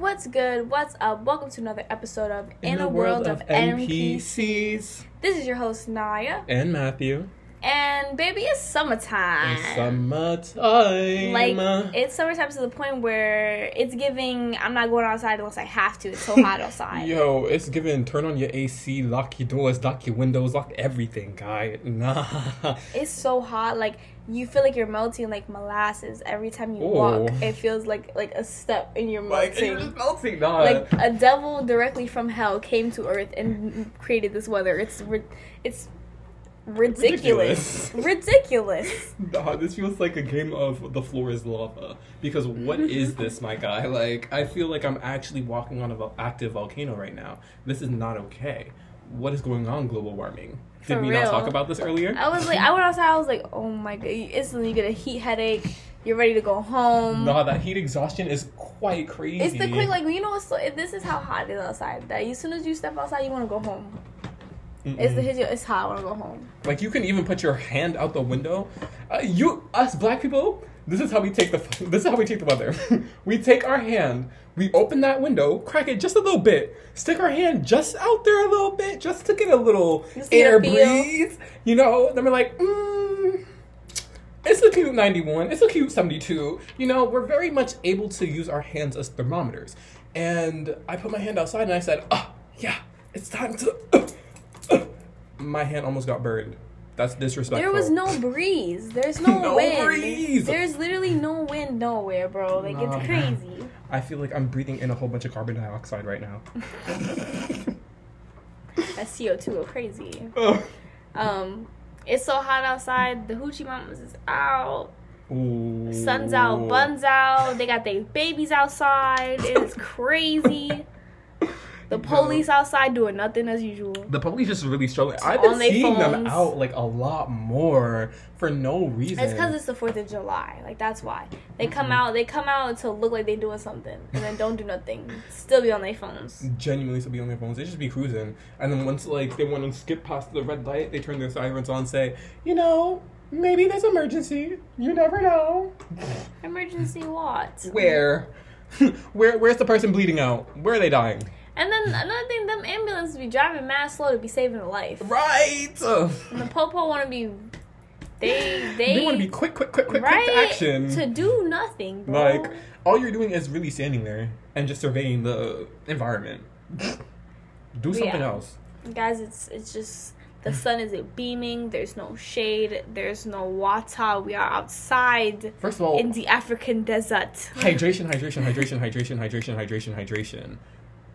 What's good? What's up? Welcome to another episode of In, a World, of, NPCs. This is your host Naya, and Matthew. and baby, it's summertime. It's summertime. like it's summertime to the point where it's giving. I'm not going outside unless I have to. It's so hot outside. Yo, it's giving. Turn on your AC, lock your doors, lock your windows, lock everything, guy. Nah. It's so hot. Like you feel like you're melting like molasses every time you Ooh. walk. It feels like like a step in your Like melting. you're just melting, nah. like a devil directly from hell came to earth and created this weather. It's it's ridiculous. Ridiculous. Nah, this feels like a game of the floor is lava. Because what is this, my guy? Like, I feel like I'm actually walking on an active volcano right now. This is not okay. What is going on, global warming? Did For we real. not talk about this earlier? I was like, I went outside. I was like, oh my god! You instantly you get a heat headache. You're ready to go home. Nah, that heat exhaustion is quite crazy. It's the quick, like you know, so, this is how hot it is outside. That as soon as you step outside, you want to go home. It's the Mm-mm. hit. It's hot. I want to go home. Like you can even put your hand out the window. Uh, you, us black people, this is how we take the this is how we take the weather. we take our hand, we open that window, crack it just a little bit, stick our hand just out there a little bit, just to get a little Just air breeze. You know, then we're like, mm, it's a cute 91, it's a cute 72. You know, we're very much able to use our hands as thermometers. And I put my hand outside and I said, oh, yeah, it's time to. my hand almost got burned. That's disrespectful. There was no breeze. There's no, No wind. breeze. There's literally no wind nowhere, bro. Like Nah. it's crazy. I feel like I'm breathing in a whole bunch of carbon dioxide right now. That's CO2 go crazy. Ugh. Um, it's so hot outside. The hoochie mamas is out. Ooh. Sun's out, buns out. They got their babies outside. It is crazy. The police outside doing nothing as usual. The police just really struggling. I've On been seeing them phones. out like a lot more for no reason. It's because it's the Fourth of July. Like that's why they come Mm-hmm. out. They come out to look like they doing something, and then don't do nothing. Still be on their phones. genuinely still be on their phones. They just be cruising, and then once like they want to skip past the red light, they turn their sirens on, and say, you know, maybe there's emergency. You never know. Emergency what? Where? Where? Where's the person bleeding out? Where are they dying? And then another thing, them ambulances be driving mad slow to be saving a life. Right. And the popo want to be, they they, They, want to be quick, quick, quick, quick, right quick to action. to do nothing, bro. Like all you're doing is really standing there and just surveying the environment. Do something Yeah. else. guys, it's it's just the sun isn't beaming. There's no shade. There's no water. We are outside First of all, in the African desert. hydration, hydration, hydration, hydration, hydration, hydration, hydration.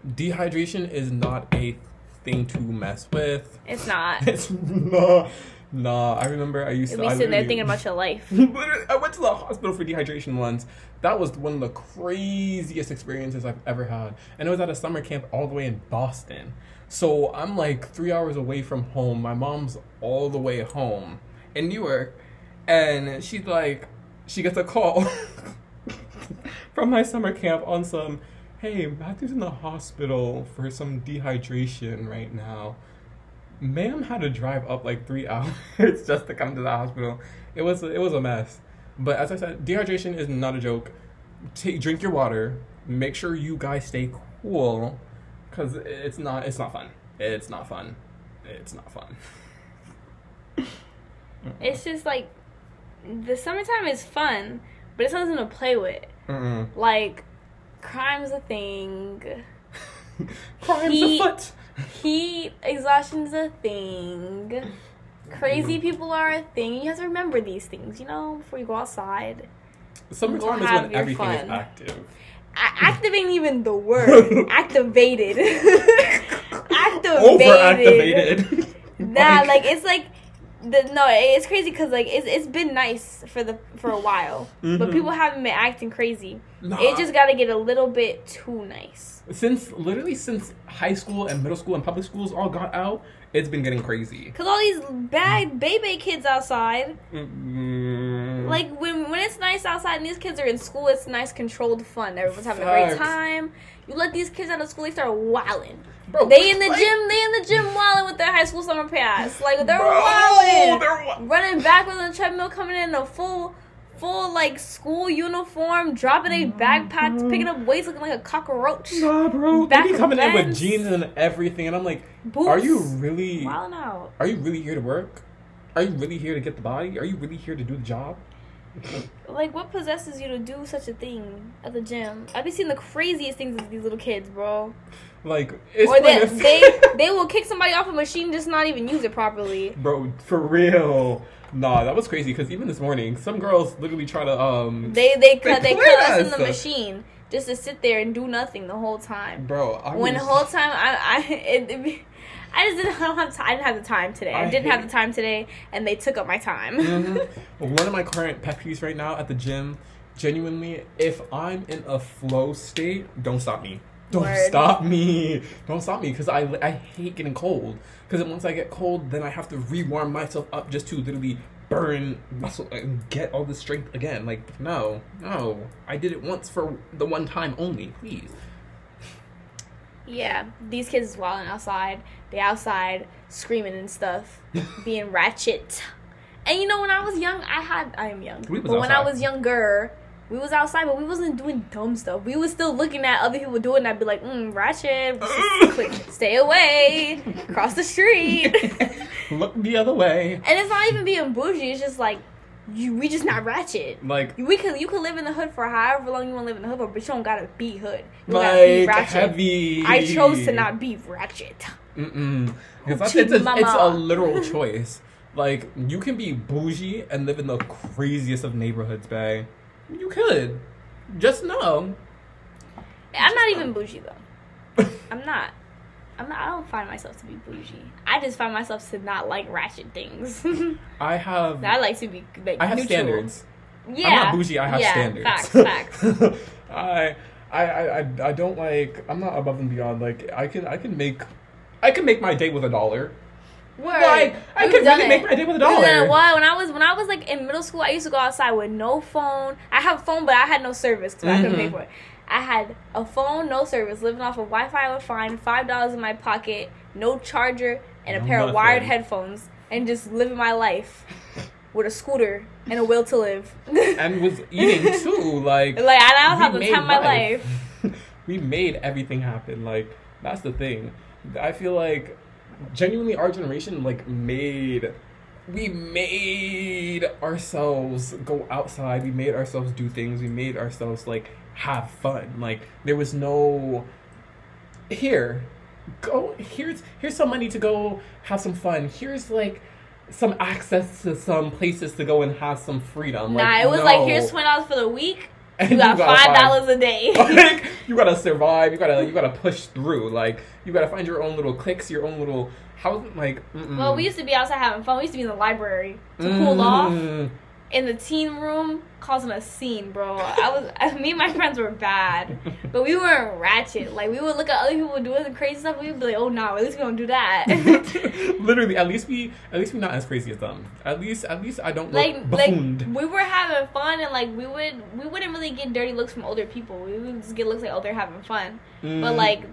Dehydration is not a thing to mess with. It's not. It's not. nah. I remember I used to. be sitting there thinking about your life. I went to the hospital for dehydration once. That was one of the craziest experiences I've ever had. And it was at a summer camp all the way in Boston. So I'm like three hours away from home. My mom's all the way home in Newark. And she's like, she gets a call from my summer camp on some, hey, Matthew's in the hospital for some dehydration right now ma'am had to drive up like three hours just to come to the hospital. It was it was a mess. But as I said, dehydration is not a joke. Take drink your water. Make sure you guys stay cool, because it's not it's not fun. It's not fun. It's not fun. It's just like the summertime is fun, but it's something to play with. Mm-mm. Like crime's a thing. Crimes He- afoot. Heat exhaustion's a thing. Crazy mm. people are a thing. You have to remember these things, you know, before you go outside. Summertime is when everything is active. A- active ain't even the word. Activated. Activated. Overactivated. Nah, like it's like the no, it's crazy because like it's it's been nice for the for a while, but Mhm. people haven't been acting crazy. Nah. It just got to get a little bit too nice. since literally since high school and middle school and public schools all got out, it's been getting crazy. Cause all these bad baby kids outside, Mm, like when when it's nice outside and these kids are in school, it's nice controlled fun. Everyone's having a great time. You let these kids out of school, they start wilding. bro, They in the like- gym, they in the gym wilding with their high school summer pass. Like they're Bro, wilding. they're wa- running backwards on the treadmill, coming in a full full like school uniform, dropping a backpacks, picking up weights, looking like a cockroach. Nah, bro. Back they be coming in with jeans and everything, and I'm like, Boots. are you really? Wilding out. Are you really here to work? Are you really here to get the body? Are you really here to do the job? Like, what possesses you to do such a thing at the gym? I've been seeing the craziest things with these little kids, bro. Like, it's or they, they they will kick somebody off a machine just not even use it properly. bro, for real. Nah, that was crazy. Because even this morning, some girls literally try to um. They they cut they, clear cut us in the machine just to sit there and do nothing the whole time. bro, I when the whole time I I it, it- I just didn't I don't have. I didn't have the time today. I, I didn't have the time today, and they took up my time. Mhm. One of my current pet peeves right now at the gym, genuinely, if I'm in a flow state, don't stop me. Don't Word. stop me. Don't stop me because I, I hate getting cold. Because once I get cold, then I have to rewarm myself up just to literally burn muscle and get all the strength again. Like, no, no. I did it once for the one time only, please. Yeah, these kids is wilding outside. They outside screaming and stuff, being ratchet. And you know, when I was young, I had I am young, but when I was younger, we was outside, but we wasn't doing dumb stuff. We was still looking at other people doing. that. I'd be like, mm, ratchet, click, stay away, cross the street. Look the other way. And it's not even being bougie. It's just like you, we just not ratchet. Like, We could you could live in the hood for however long you want to live in the hood but you don't gotta be hood. You don't gotta be like ratchet. heavy. I chose to not be ratchet. Mm-mm. Because it's, a, it's a literal choice. Like, you can be bougie and live in the craziest of neighborhoods, bae. You could. Just know. I'm not even bougie though. I'm not. I'm not. I don't find myself to be bougie. I just find myself to not like ratchet things. I have. I like to be like I have neutral. standards. Yeah, I'm not bougie. I have yeah, standards. Facts, facts. I, I, I, I, don't like. I'm not above and beyond. Like, I can, I can make, I can make my day with a dollar. Word. Like, I We've could really it. make my day with a dollar. Well, when I was when I was like in middle school, I used to go outside with no phone. I have a phone, but I had no service because I couldn't pay for it. I had a phone, no service, living off of Wi-Fi was fine, five dollars in my pocket, no charger, and a pair of wired headphones, and just living my life with a scooter and a will to live. and was eating too. Like, Like I don't have the time of my life. we made everything happen. Like that's the thing. I feel like genuinely our generation like made we made ourselves go outside. We made ourselves do things. We made ourselves like have fun. Like there was no here go here's here's some money to go have some fun. Here's like some access to some places to go and have some freedom. Nah, Like, it was like here's twenty dollars for the week. And You got five dollars a day. like you gotta survive. You gotta you gotta push through. Like you gotta find your own little cliques, your own little how like. Mm-mm. well, we used to be outside having fun. We used to be in the library to cool mm. off. In the teen room causing a scene, bro. I was me and my friends were bad, but we weren't ratchet. Like we would look at other people doing the crazy stuff. We'd be like, oh no, at least we don't do that. Literally, at least we at least we're not as crazy as them. At least at least I don't like like we were having fun and like we would we wouldn't really get dirty looks from older people. We would just get looks like oh they're having fun, but Mm. like.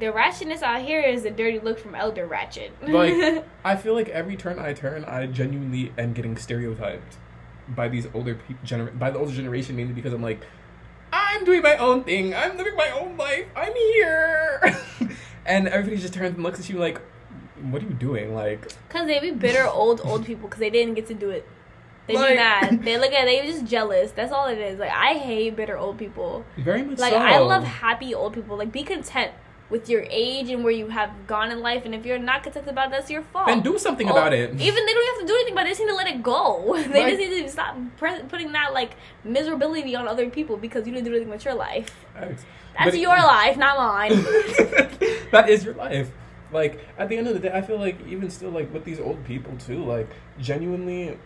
The ratchetness out here is a dirty look from elder ratchet. Like I feel like every turn I turn, I genuinely am getting stereotyped by these older people, gener- by the older generation, mainly because I'm like, I'm doing my own thing. I'm living my own life. I'm here, and everybody just turns and looks at you like, what are you doing? Like, Cause they be bitter old old people because they didn't get to do it. They Like- be mad. They look at they just jealous. That's all it is. Like I hate bitter old people. very much Like so. I love happy old people. Like be content with your age and where you have gone in life. And if you're not content about it, that's your fault. Then do something Oh, about it. Even they don't have to do anything, but they just need to let it go. they Like- just need to stop pre- putting that like miserability on other people because you didn't do anything with your life. Thanks. That's But- your life, not mine. that is your life. Like at the end of the day, I feel like even still like with these old people too, like genuinely,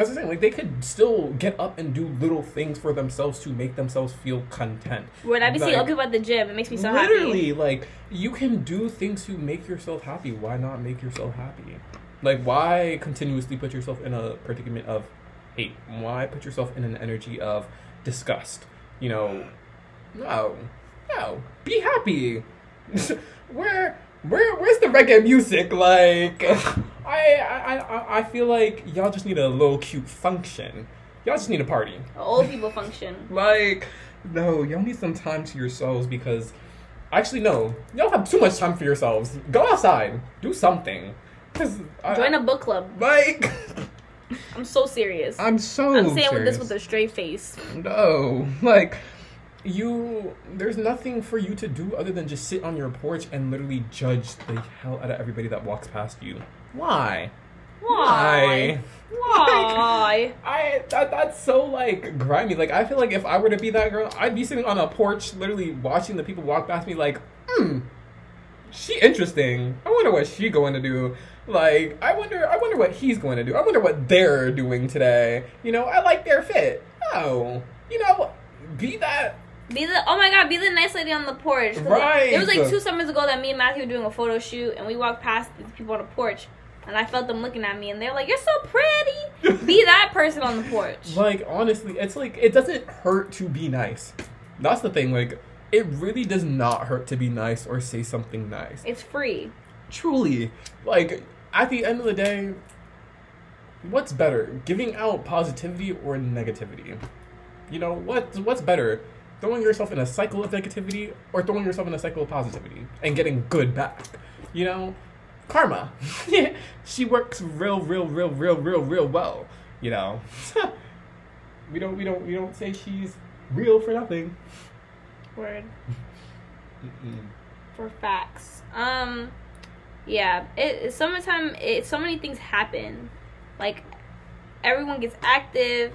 as I'm saying, like they could still get up and do little things for themselves to make themselves feel content. when I be seeing Like, old people at the gym, it makes me so happy. literally, like you can do things to make yourself happy. Why not make yourself happy? Like why continuously put yourself in a predicament of hate? Why put yourself in an energy of disgust? You know, no, no. Be happy. where, where, where's the reggae music? Like, I, I, I, I feel like y'all just need a little cute function. Y'all just need a party. Old people function. Like, no, y'all need some time to yourselves because actually no, y'all have too much time for yourselves. Go outside, do something. Cause I- Join a book club. like. I'm so serious. I'm so. I'm saying with this with a straight face. No, like you. There's nothing for you to do other than just sit on your porch and literally judge the hell out of everybody that walks past you. Why? Why? Why? I that that's so like grimy. Like I feel like if I were to be that girl, I'd be sitting on a porch, literally watching the people walk past me. Like, hmm, she interesting. I wonder what she going to do. Like, I wonder. I wonder what he's going to do. I wonder what they're doing today. You know, I like their fit. Oh, you know, be that. Be the oh my god, be the nice lady on the porch. Right. It was like two summers ago that me and Matthew were doing a photo shoot, and we walked past these people on the porch, and I felt them looking at me, and they're like, "You're so pretty." be that person on the porch. Like honestly, it's like it doesn't hurt to be nice. That's the thing. Like, it really does not hurt to be nice or say something nice. It's free. truly like at the end of the day what's better giving out positivity or negativity you know what what's better throwing yourself in a cycle of negativity or throwing yourself in a cycle of positivity and getting good back you know karma she works real real real real real real well you know we don't we don't we don't say she's real for nothing Word Mm-mm. for facts. Um, yeah. It summertime. It so many things happen. Like everyone gets active,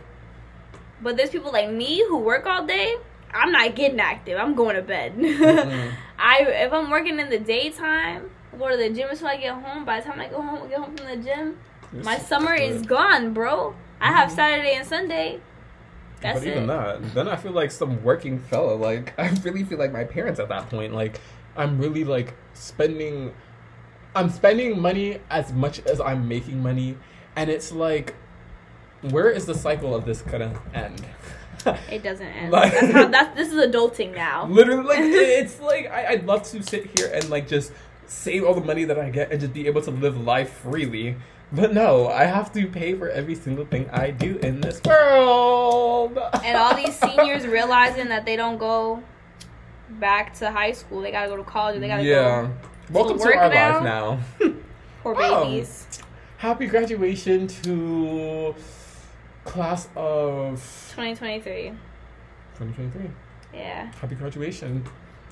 but there's people like me who work all day. I'm not getting active. I'm going to bed. Mm-mm. I if I'm working in the daytime, I go to the gym until I get home. By the time I go home, get home from the gym, my summer is gone, bro. I have mm-hmm. Saturday and Sunday. That's but it. even that, then I feel like some working fella. Like I really feel like my parents at that point. Like I'm really like spending, I'm spending money as much as I'm making money, and it's like, where is the cycle of this gonna end? It doesn't end. Like- that's how. That's this is adulting now. Literally, like it's like I, I'd love to sit here and like just save all the money that I get and just be able to live life freely. But no, I have to pay for every single thing I do in this world. And all these seniors realizing that they don't go back to high school. They gotta go to college. They gotta yeah. go. Welcome to work our now? life now. Poor Oh. babies. Happy graduation to class of 2023. 2023. Yeah. Happy graduation.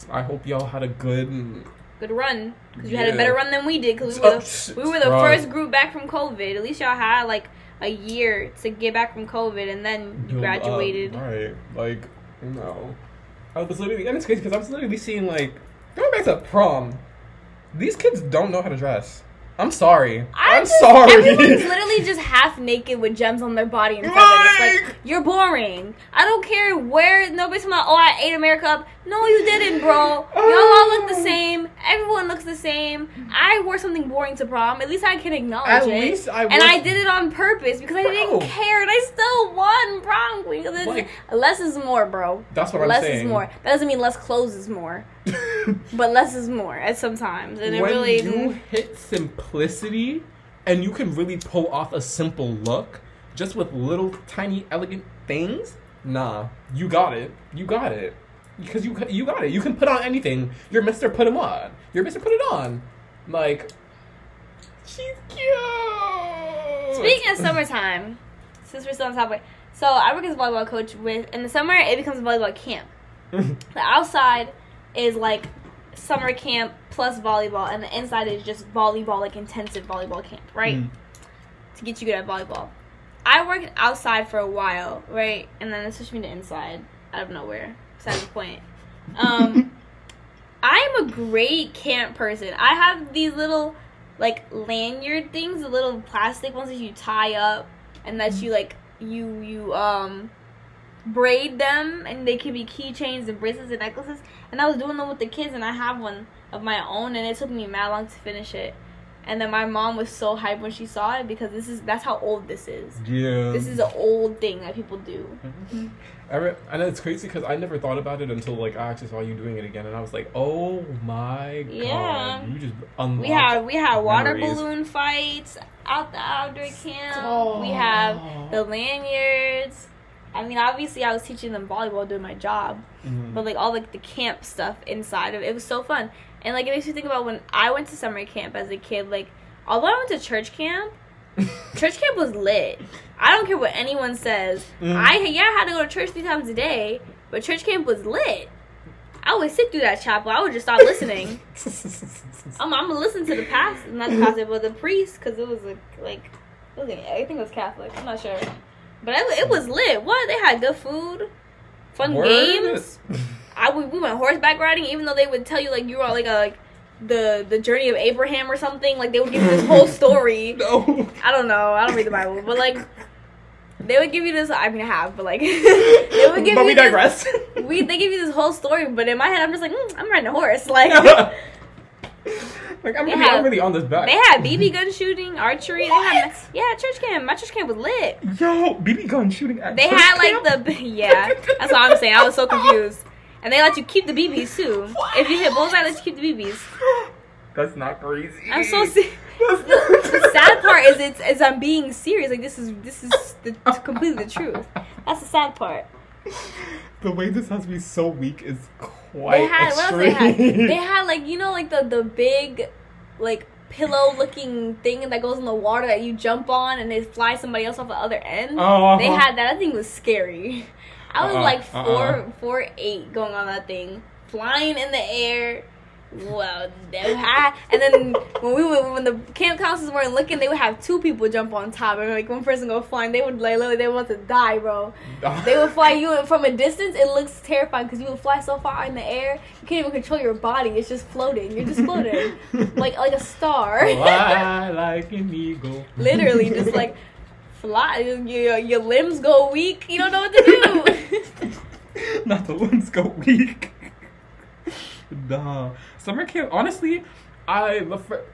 I hope y'all had a good. Good run. Because you had a better run than we did. Because we oh, were Oh, the, we were the right. first group back from COVID. At least y'all had like a year to get back from COVID, and then you graduated. right. Like, no. I was literally. And it's crazy because I was literally seeing, like, going back to prom, these kids don't know how to dress. I'm sorry. I I'm just- sorry. Everyone's literally just half naked with gems on their body and feathers. Like Like- you're boring. I don't care where nobody's talking about. Oh, I ate America up. No, you didn't, bro. Y'all all look the oh. same. Everyone looks the same. I wore something boring to prom. At least I can acknowledge At it. least I and I did it on purpose because I Bro. didn't care, and I still won prom queen. Like- less is more, bro. That's what I'm saying. less is more. That doesn't mean less clothes is more, but less is more at sometimes. And it when really. you hit simplicity and you can really pull off a simple look just with little tiny elegant things nah you got it you got it because you you got it you can put on anything you're mr put 'em on you're mr put it on like she's cute Speaking of summertime, since we're still on topic, so I work as a volleyball coach with in the summer it becomes volleyball camp. The outside is like summer camp plus volleyball, and the inside is just volleyball, like intensive volleyball camp, right? Mm. To get you good at volleyball. I worked outside for a while, right, and then they switched me to inside out of nowhere. Besides the point. Um, I am a great camp person. I have these little like lanyard things, the little plastic ones that you tie up and that you like you you um braid them and they can be keychains and bracelets and necklaces. And I was doing them with the kids and I have one of my own and it took me mad long to finish it. And then my mom was so hyped when she saw it because this is that's how old this is. Yeah. This is an old thing that people do. I re- and it's crazy because I never thought about it until like I actually saw you doing it again, and I was like, "Oh my god!" Yeah. You just unlocked. We have we have water balloon fights out the outdoor camp. Oh. We have the lanyards. I mean, obviously, I was teaching them volleyball doing my job, Mhm. but like all like the camp stuff inside of it, it was so fun. And like it makes me think about when I went to summer camp as a kid. Like, although I went to church camp, church camp was lit. I don't care what anyone says. Mm. I yeah, I had to go to church three times a day, but church camp was lit. I would sit through that chapel. I would just stop listening. I'm, I'm gonna listen to the pastor, not the pastor, but the priest, because it was a, like, it was, I think it was Catholic. I'm not sure, but it, it was lit. What they had good food, fun Word? games. I we, we went horseback riding, even though they would tell you like you were like a like the the journey of Abraham or something. Like they would give you this whole story. no. I don't know. I don't read the Bible, but like they would give you this. I mean, I have, but like they would give but you. we this- digress. we they give you this whole story, but in my head, I'm just like, mm, I'm riding a horse. Like like I'm really, have- I'm really on this back. they had BB gun shooting, archery. They had yeah, church camp. My church camp was lit. Yo, BB gun shooting at They had camp? like the yeah. That's what I'm saying. I was so confused. And they let you keep the BBs too. If you hit bullseye, let you keep the BBs. That's not crazy. I'm so se- the sad part is it's is I'm being serious. Like this is this is the, completely the truth. That's the sad part. The way this has to be so weak is quite They had what else they extreme. had? They had like you know like the the big like pillow looking thing that goes in the water that you jump on and it flies somebody else off the other end. Oh. They had that. That thing was scary. I was Uh-uh, like four uh-uh. four eight going on that thing, flying in the air. Well, had, and then when we would, when the camp counselors weren't looking, they would have two people jump on top, and like one person go flying. They would like literally they want to die, bro. They would fly you from a distance. It looks terrifying because you would fly so far in the air, you can't even control your body. It's just floating. You're just floating, like like a star. Fly like an eagle. Literally, just like fly. Your, your limbs go weak. You don't know what to do. Not the ones go weak. Nah. Summer camp, honestly, I the fir-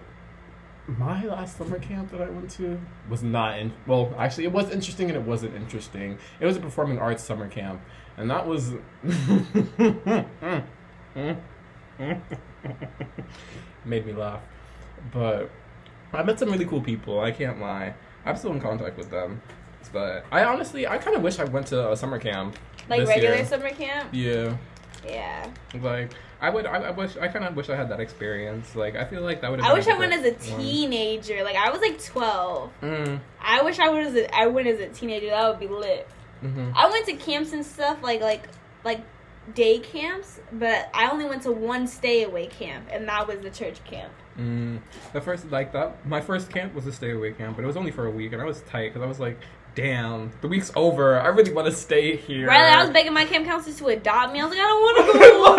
my last summer camp that I went to was not in. Well, actually, it was interesting and it wasn't interesting. It was a performing arts summer camp, and that was. Made me laugh, but I met some really cool people. I can't lie. I'm still in contact with them, but I honestly, I kind of wish I went to a summer camp. like regular year. summer camp. Yeah. Yeah. Like I would, I, I wish, I kind of wish I had that experience. Like I feel like that would. Have been. I wish I went as a teenager. Like I was like twelve. Mm, I wish I was. A, I went as a teenager. That would be lit. hmm I went to camps and stuff like like like day camps, but I only went to one stay away camp, and that was the church camp. mm. The first, like that, my first camp was a stay away camp, but it was only for a week, and I was tight because I was like, damn, the week's over. I really want to stay here. Right? Like, I was begging my camp counselors to adopt me. I was like, I don't want to go.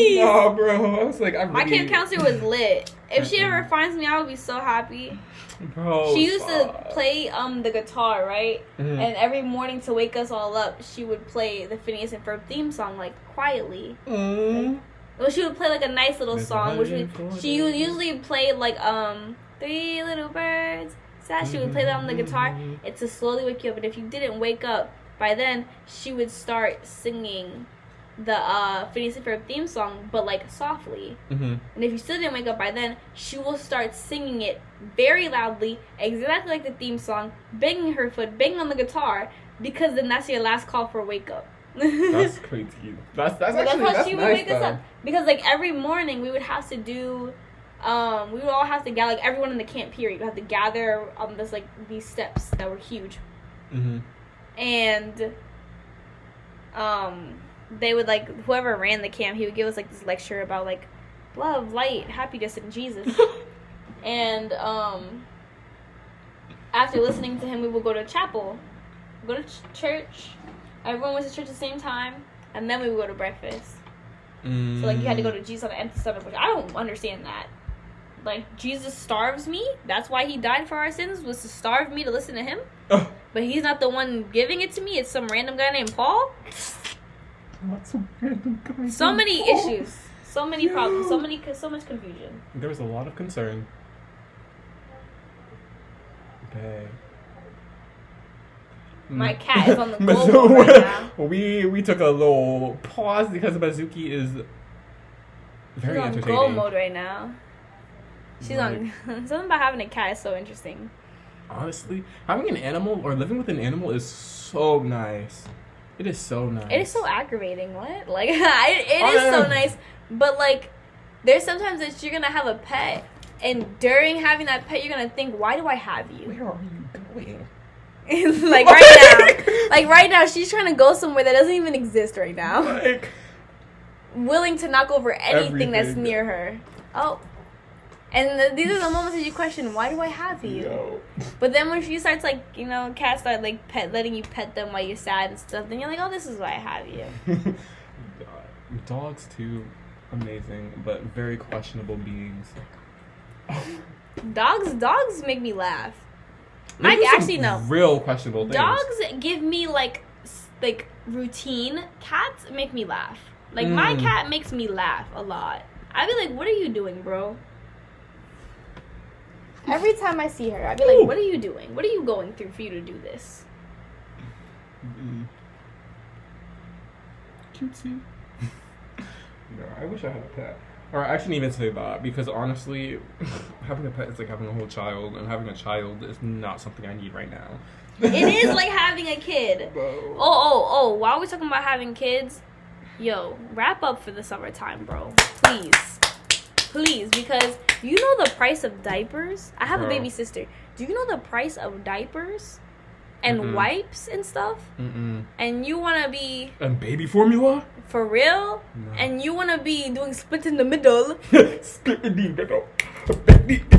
Like, Please. Nah, bro. I was like, I My camp counselor was lit. If she ever finds me, I would be so happy. Bro, she used to play um the guitar, right? Mhm. And every morning to wake us all up, she would play the Phineas and Ferb theme song like quietly. Mm. Well, she would play like a nice little There's song, which would, she would usually play like um Three Little Birds. Sad. She would play that on the guitar. It's to slowly wake you up. And if you didn't wake up by then, she would start singing the uh Phineas and Ferb theme song, but like softly. hmm And if you still didn't wake up by then, she will start singing it very loudly, exactly like the theme song, banging her foot, banging on the guitar, because then that's your last call for wake up. That's crazy. That's that's But actually that's that's she would nice wake us up. Because like every morning we would have to do um we would all have to gather like everyone in the camp period would have to gather on this like these steps that were huge. hmm And um they would like whoever ran the camp, he would give us like this lecture about like love, light, happiness and Jesus. and um after listening to him we would go to chapel. Go to ch- church. Everyone went to church at the same time and then we would go to breakfast. So like you had to go to jesus on an empty stomach which i don't understand that. Like jesus starves me. That's why he died for our sins was to starve me to listen to him. Oh, but he's not the one giving it to me. It's some random guy named paul so random guy so many Paul? issues so many problems so many so much confusion There was a lot of concern. Bae. My mm. cat is on the Mizu- goal mode right now. we we took a little pause because Mizuki is very She's on entertaining. goal mode right now. She's Like- on something about having a cat is so interesting. Honestly, having an animal or living with an animal is so nice. It is so nice. It is so aggravating. What? Like it, it is so Oh, nice, but like there's sometimes that you're gonna have a pet, and during having that pet, you're gonna think, why do I have you? Where are you going? like right now, like right now, she's trying to go somewhere that doesn't even exist right now. Like, Willing to knock over anything that's near her. Oh. And the, these are the moments that you question, why do I have you? yo. But then when she starts like, you know, cats start like pet letting you pet them while you're sad and stuff, then you're like, oh, this is why I have you. Dogs too, amazing, but very questionable beings. Dogs, dogs make me laugh. They I actually no. Real questionable things. Dogs give me like like routine. Cats make me laugh. Like my Mm. cat makes me laugh a lot. I'd be like, "What are you doing, bro?" Every time I see her, I'd be like, "What are you doing? What are you going through for you to do this?" Mm. Cutesy. no, I wish I had a pet. Or I shouldn't even say that because honestly, having a pet is like having a whole child, and having a child is not something I need right now. It is like having a kid. Bro. Oh, oh, oh! While we're talking about having kids, yo, wrap up for the summertime, bro. Please, please, because you know the price of diapers. I have a baby sister. Do you know the price of diapers and Mm-mm. wipes and stuff? Mm-mm. And you want to be And baby formula? for real? No. And you want to be doing split in the middle? Split in the middle.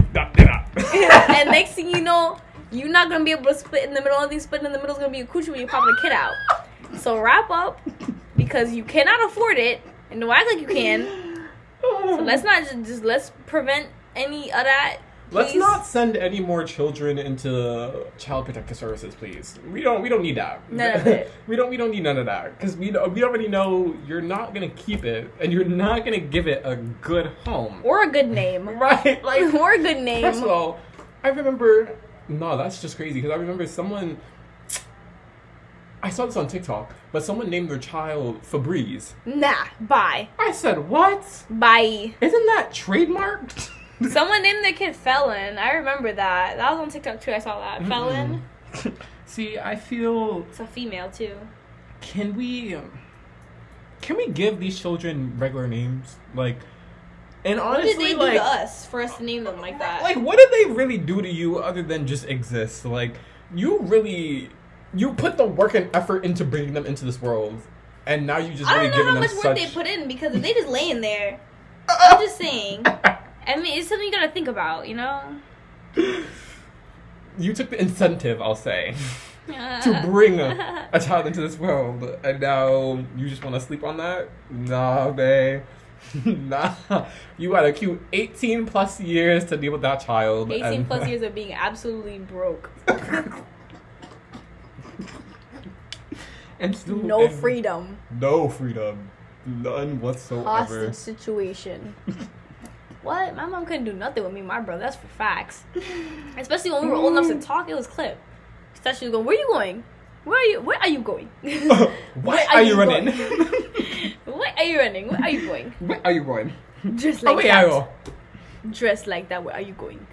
And next thing you know, you're not gonna be able to split in the middle. Only thing split in the middle is gonna be a coochie when you're popping a kid out. So wrap up because you cannot afford it, and don't act like you can. So let's not just, just let's prevent any of that. Let's not send any more children into child protective services, please. We don't. We don't need that. None of it. we don't. We don't need none of that because we know we already know you're not gonna keep it and you're not gonna give it a good home. or a good name, Right? Like or a good name. first of all, I remember. No, that's just crazy because I remember someone. I saw this on TikTok, but someone named their child Febreze. Nah, bye, I said, "What? bye. Isn't that trademarked?" Someone named their kid Felon. I remember that. That was on TikTok too. I saw that Felon. See, I feel It's a female too. can we um, can we give these children regular names like and What honestly did they do like to us for us to name them like that? like what did they really do to you other than just exist like you really you put the work and effort into bringing them into this world and now you just I really don't know how much work such they put in because if they just laying there, I'm just saying. I mean, it's something you gotta think about, you know. you took the incentive i'll say to bring a, a child into this world and now you just want to sleep on that nah babe nah you gotta queue 18 plus years to deal with that child 18 and- plus years of being absolutely broke, and still no and freedom, no freedom none whatsoever hostage situation. What? My mom couldn't do nothing with me, and my brother. That's for facts. Especially when we were old enough to talk, it was clip. Especially going, where are you going? Where are you? Where are you going? why are you running Where are you running? Where are you going? where are you going Dressed oh like wait I that. Dressed like that. Where are you going?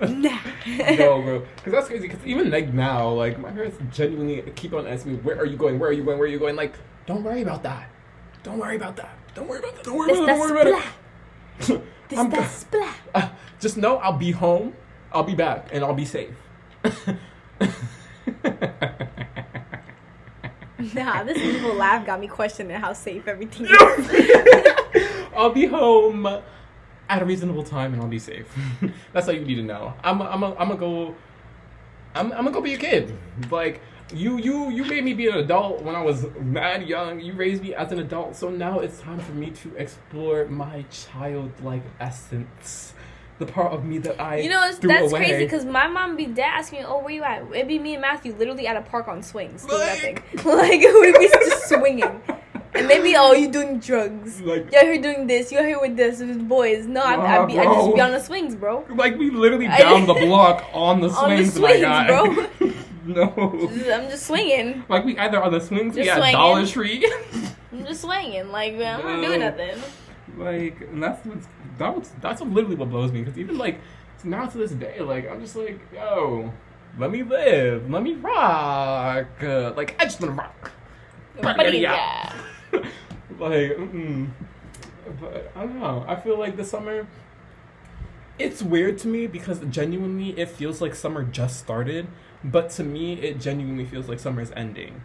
nah. no, bro. Because that's crazy. Because even like now, like my parents genuinely keep on asking me, "Where are you going? Where are you going? Where are you going?" Like, don't worry about that. Don't worry about that. Don't worry about that. Don't worry about that that. Don't worry about it. I'm that splat. Uh, just know I'll be home. I'll be back, and I'll be safe. Nah, this evil laugh got me questioning how safe everything is. I'll be home at a reasonable time, and I'll be safe. That's all you need to know. I'm. i I'm. i I'm gonna go. I'm. I'm gonna go be a kid. Like you. You. You made me be an adult when I was mad young. You raised me as an adult, so now it's time for me to explore my childlike essence. The part of me that I You know, that's away. crazy because my mom be dad asking me, "Oh, where you at?" It'd be me and Matthew literally at a park on swings, Like- nothing. like we'd be just swinging. And they be, oh, you doing drugs. Like- you out here doing this. You're here with this with boys. No, I, I, be, I just be on the swings, bro. Like we literally down the block on the On the swings, my guy. bro. no. I'm just swinging. Like we either on the swings, we Just at. Dollar Tree. I'm just swinging. Like, man, I'm not doing nothing. like and that's what's that was that's what literally what blows me because even like now to this day, like I'm just like, yo, let me live, let me rock, uh, like I just wanna rock. But Yeah. like, mm but I don't know. I feel like the summer. It's weird to me because genuinely it feels like summer just started, but to me it genuinely feels like summer is ending.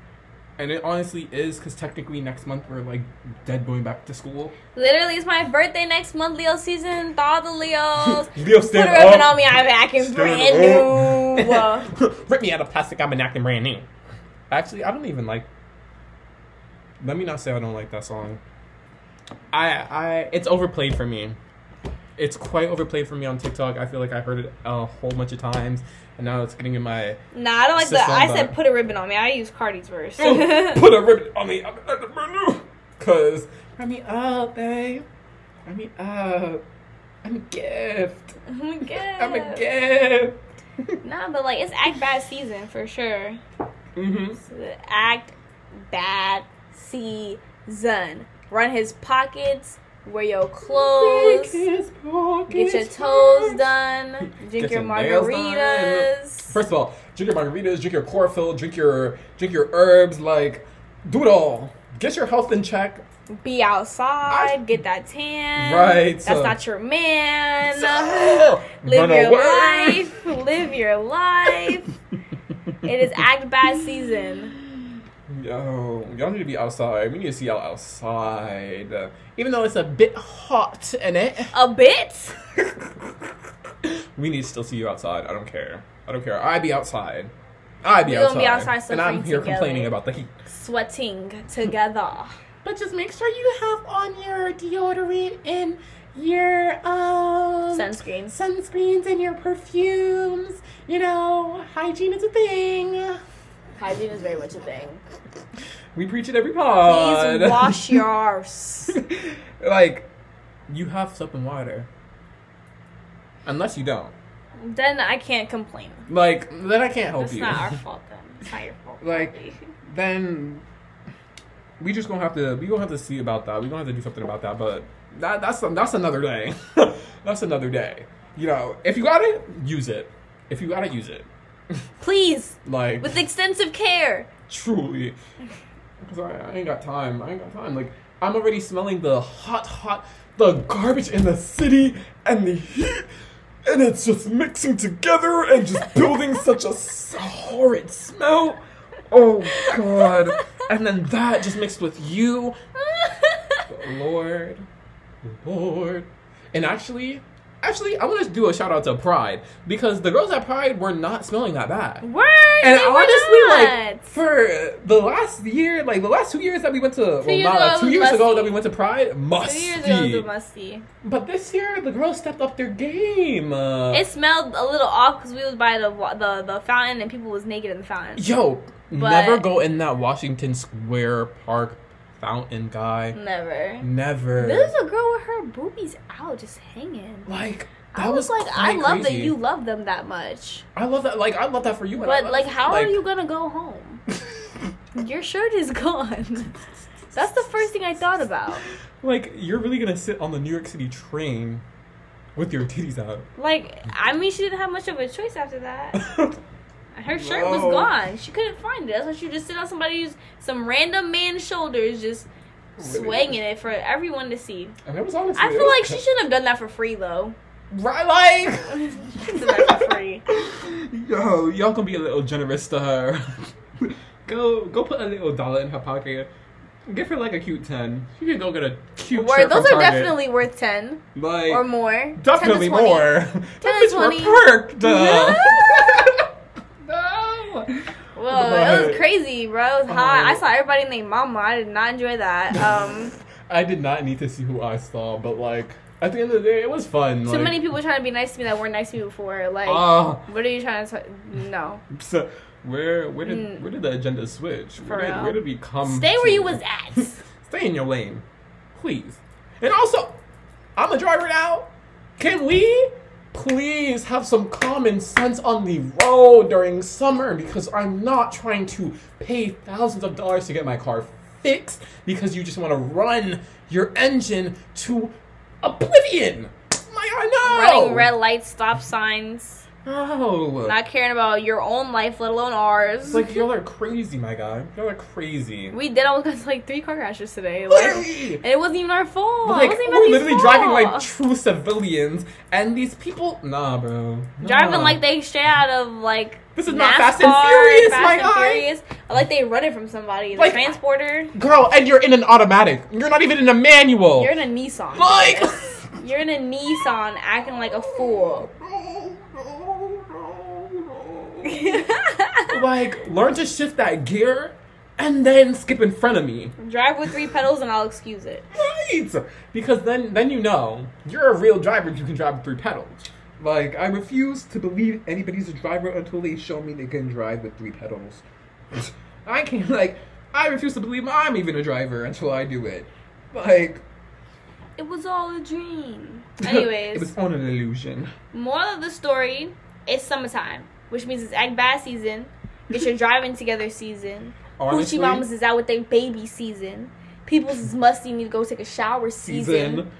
And it honestly is because technically next month we're like dead going back to school. Literally, it's my birthday next month, Leo season. To all the Leos. Leo, Put stand a ribbon up. on me. I'm acting Stand brand new. Rip me out of plastic. I'm acting brand new. Actually, I don't even like. Let me not say I don't like that song. I I it's overplayed for me. It's quite overplayed for me on TikTok. I feel like I heard it a whole bunch of times, and now it's getting in my. Nah, I don't like that. I said put a ribbon on me. I use Cardi's verse. Put a ribbon on me. I'm acting brand new. Cause wrap me up, babe. Wrap me up. I'm a gift. I'm a gift. I'm a gift. Nah, but like it's act bad season for sure. mm-hmm. Act bad season. Run his pockets. Wear your clothes. Get your toes done. Drink your your margaritas. First of all, drink your margaritas, drink your chlorophyll, drink your drink your herbs, like do it all. Get your health in check. Be outside. I- get that tan. Right, That's so- not your man. So, Live your away. life. Live your life. It is act bad season. Yo, y'all need to be outside. We need to see y'all outside. Uh, even though it's a bit hot in it, A bit. we need to still see you outside. I don't care. I don't care. I be outside. I be We gonna outside. be outside and I'm here together. complaining about the heat. Sweating together. But just make sure you have on your deodorant and your um Sunscreen. sunscreens and your perfumes. You know, hygiene is a thing. Hygiene is very much a thing. We preach it every pod. Please wash yours. like, you have soap and water. Unless you don't. then I can't complain. Like, then I can't help It's you. It's not our fault then. It's not your fault. Like- Bobby. then we just gonna have to we gonna have to see about that. We gonna have to do something about that. But that that's that's another day. that's another day. You know, if you got it, use it. If you gotta use it, please, like with extensive care. Truly, because I, I ain't got time. I ain't got time. Like I'm already smelling the hot, hot, the garbage in the city and the heat. And it's just mixing together and just building such a s- horrid smell. Oh god. And then that just mixed with you. Lord. Lord. And actually, actually, I want to do a shout out to Pride because the girls at Pride were not smelling that bad. Word. And were honestly, like for the last year, like the last two years that we went to, well, years not ago, like, it two years ago that we went to Pride, musty. Two years ago was a musty. But this year, the girls stepped up their game. Uh, It smelled a little off because we was by the the the fountain and people was naked in the fountain. Yo, But- never go in that Washington Square Park fountain guy. Never. Never. There's a girl with her boobies out just hanging. like I was, like, I love that you love them that much. I love that. Like I love that for you. But love- like, how like, are you gonna go home? Your shirt is gone. That's the first thing I thought about. Like you're really gonna sit on the New York City train with your titties out? Like, I mean, she didn't have much of a choice after that. Her shirt was gone. She couldn't find it. That's why she just sit on somebody's some random man's shoulders, just swinging it for everyone to see. And it was honestly. I feel was like she shouldn't have done that for free though. Right, like. She shouldn't have done that for free. Yo, y'all gonna be a little generous to her. go, go put a little dollar in her pocket. Give her like a cute ten. She can go get a cute Word, shirt those are Target. definitely worth ten like or more. definitely 10 to 20. more. 10 That to were 20. perked. Uh. no. It was crazy, bro. It was hot. Oh. I saw everybody and their mama. I did not enjoy that. Um, I did not need to see who I saw, but like at the end of the day, it was fun. too like, many people trying to be nice to me that weren't nice to me before. Like, Ah, what are you trying to? T- no, so where where did Mm. where did the agenda switch? Where did, where did we come? stay where you was at. Stay in your lane, please. And also, I'm a driver now. Can we please have some common sense on the road during summer? Because I'm not trying to pay thousands of dollars to get my car fixed because you just want to run your engine to oblivion. My God, no! Running red lights, stop signs, No. not caring about your own life, let alone ours. It's like y'all are crazy, my guy. Y'all are crazy. we did almost got to like three car crashes today. Like, and it wasn't even our fault. Like it wasn't even we're literally driving like true civilians, and these people, nah, bro, Nah. driving like they shit out of like This is not Fast NASCAR, and Furious, Fast my and guy. Furious. Like they running from somebody. The Like- transporter. girl, and you're in an automatic. You're not even in a manual. You're in a Nissan. Like- You're in a Nissan acting like a fool. like, learn to shift that gear, and then skip in front of me. Drive with three pedals and I'll excuse it. Right, because then then you know you're a real driver. if You can drive with three pedals. Like, I refuse to believe anybody's a driver until they show me they can drive with three pedals. I can't like. I refuse to believe I'm even a driver until I do it. Like, It was all a dream. Anyways, it was on an illusion. moral of the story: it's summertime, which means it's egg bath season. It's your driving together season. honestly, Hoochie mamas is out with their baby season. People's is musty need to go take a shower season. season.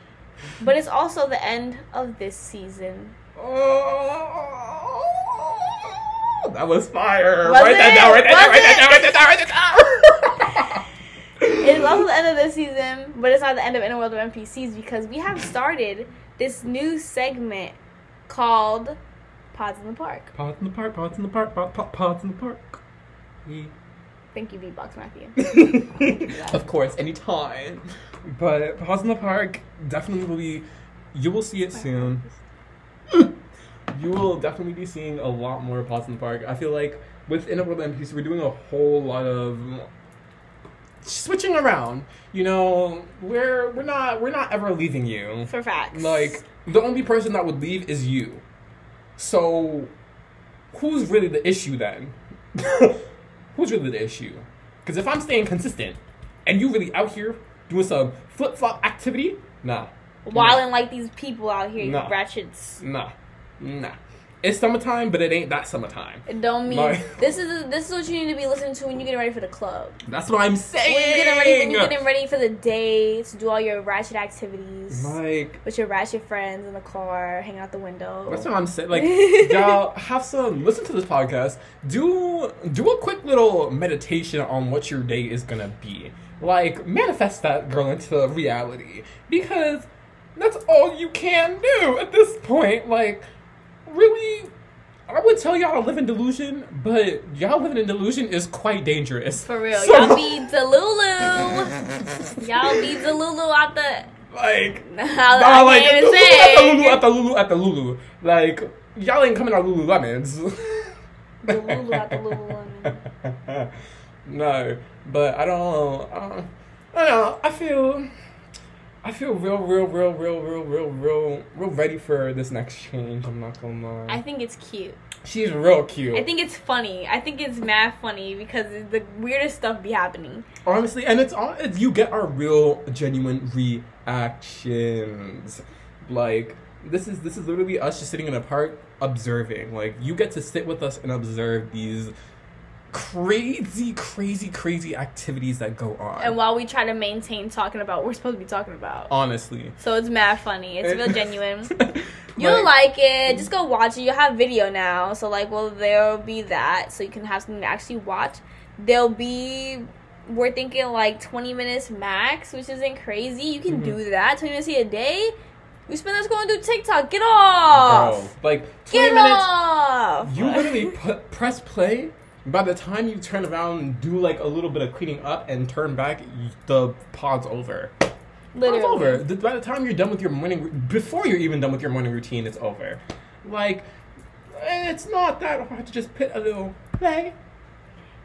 But it's also the end of this season. Oh, that was fire. Was write that down. Write that down. Was Write that down. Write that down. Write that down. It's also the end of this season, but it's not the end of In a World of NPCs because we have started this new segment called Pods in the Park. Pods in the park. Pods in the park. Pod, pod, pods in the park. Thank you, Beatbox Matthew. of course, anytime. But Pods in the Park definitely will be. You will see it soon. you will definitely be seeing a lot more Pods in the Park. I feel like with In a World NPC, we're doing a whole lot of switching around. You know, we're we're not we're not ever leaving you. For facts. Like the only person that would leave is you. So who's really the issue then? who's really the issue? Because if I'm staying consistent and you really out here doing some flip flop activity, nah, wilding like these people out here, you ratchets. nah, nah. It's summertime, but it ain't that summertime. It don't mean Like- this is this is what you need to be listening to when you're getting ready for the club. That's what I'm saying. When you're getting ready when you're getting ready for the day to do all your ratchet activities like with your ratchet friends in the car, hanging out the window. That's what I'm saying. Like, y'all have some listen to this podcast. Do do a quick little meditation on what your day is gonna be. Like, manifest that girl into reality because that's all you can do at this point. Like. I would tell y'all to live in delusion, but y'all living in delusion is quite dangerous. For real. So- Y'all be Delulu. Y'all be Delulu out the like, I, nah, like Lulu at the. Lulu at the Lulu at the Lulu. Like, y'all ain't coming out Lululemons. Delulu out the Lululemon. no, but I don't. Uh, I don't know. I feel. I feel real, real, real, real, real, real, real, real ready for this next change. I'm not gonna lie. I think it's cute. She's real cute. I think it's funny. I think it's mad funny because the weirdest stuff be happening. honestly, and it's on. It's, you get our real, genuine reactions. Like this is this is literally us just sitting in a park observing. Like you get to sit with us and observe these crazy, crazy, crazy activities that go on. And while we try to maintain talking about what we're supposed to be talking about. honestly, So it's mad funny. It's real genuine. You'll like it. Just go watch it. You have video now. So like well there'll be that. So you can have something to actually watch. There'll be we're thinking like twenty minutes max, which isn't crazy. You can do mm-hmm. that. Twenty minutes a day. We spend that going through TikTok. Get off. Bro, like twenty Get minutes. off. You literally put, press play. By the time you turn around and do like a little bit of cleaning up and turn back, the pod's over. Literally. It's over. The- By the time you're done with your morning, before you're even done with your morning routine, it's over. Like, it's not that hard to just put a little play.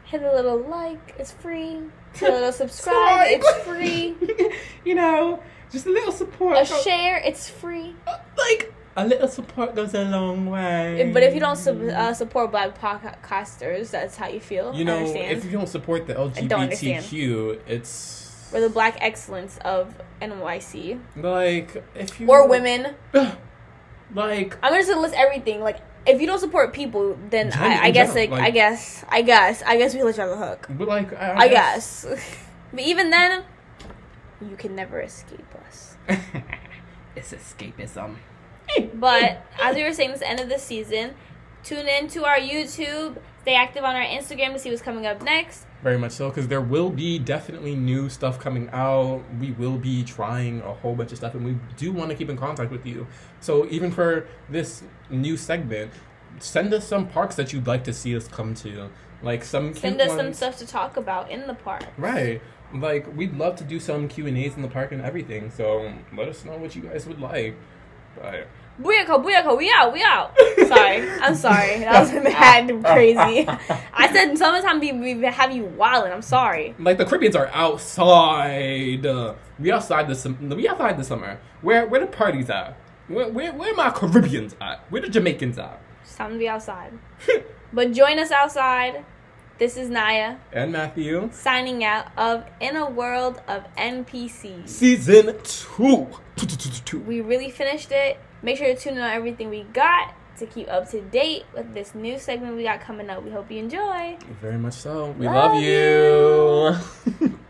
Hit a little like. It's free. Hit a little subscribe. it's free. you know, just a little support. A share. It's free. uh, like a little support goes a long way. But if you don't sub- uh, support black podcasters, that's how you feel. you I know, understand. if you don't support the don't understand. LGBTQ, it's We're the black excellence of NYC. Like if you Or women. like I'm just gonna list everything. Like, if you don't support people, then Gen- I, I guess, general, like, like- I guess, I guess, I guess we let you off the hook. but like I, I guess. but even then, you can never escape us. it's escapism. But as we were saying, this end of the season. Tune in to our YouTube. Stay active on our Instagram to see what's coming up next. Very much so, because there will be definitely new stuff coming out. We will be trying a whole bunch of stuff, and we do want to keep in contact with you. So even for this new segment, send us some parks that you'd like to see us come to, like some Send us some stuff to talk about in the park. Right, like we'd love to do some Q and A's in the park and everything. So let us know what you guys would like. But Booyaka, booyaka, we out, we out. sorry, I'm sorry. That was mad crazy. I said summertime we, we have you wildin'. I'm sorry. like the Caribbeans are outside. Uh, we outside this. We outside this summer. Where where the parties at? Where, where where my Caribbeans at? Where the Jamaicans at? It's time to be outside. but join us outside. This is Naya and Matthew. signing out of In a World of NPCs. Season two. Two, two, two, two, two. We really finished it. Make sure to tune in on everything we got to keep up to date with this new segment we got coming up. We hope you enjoy. Very much so. We Love love you.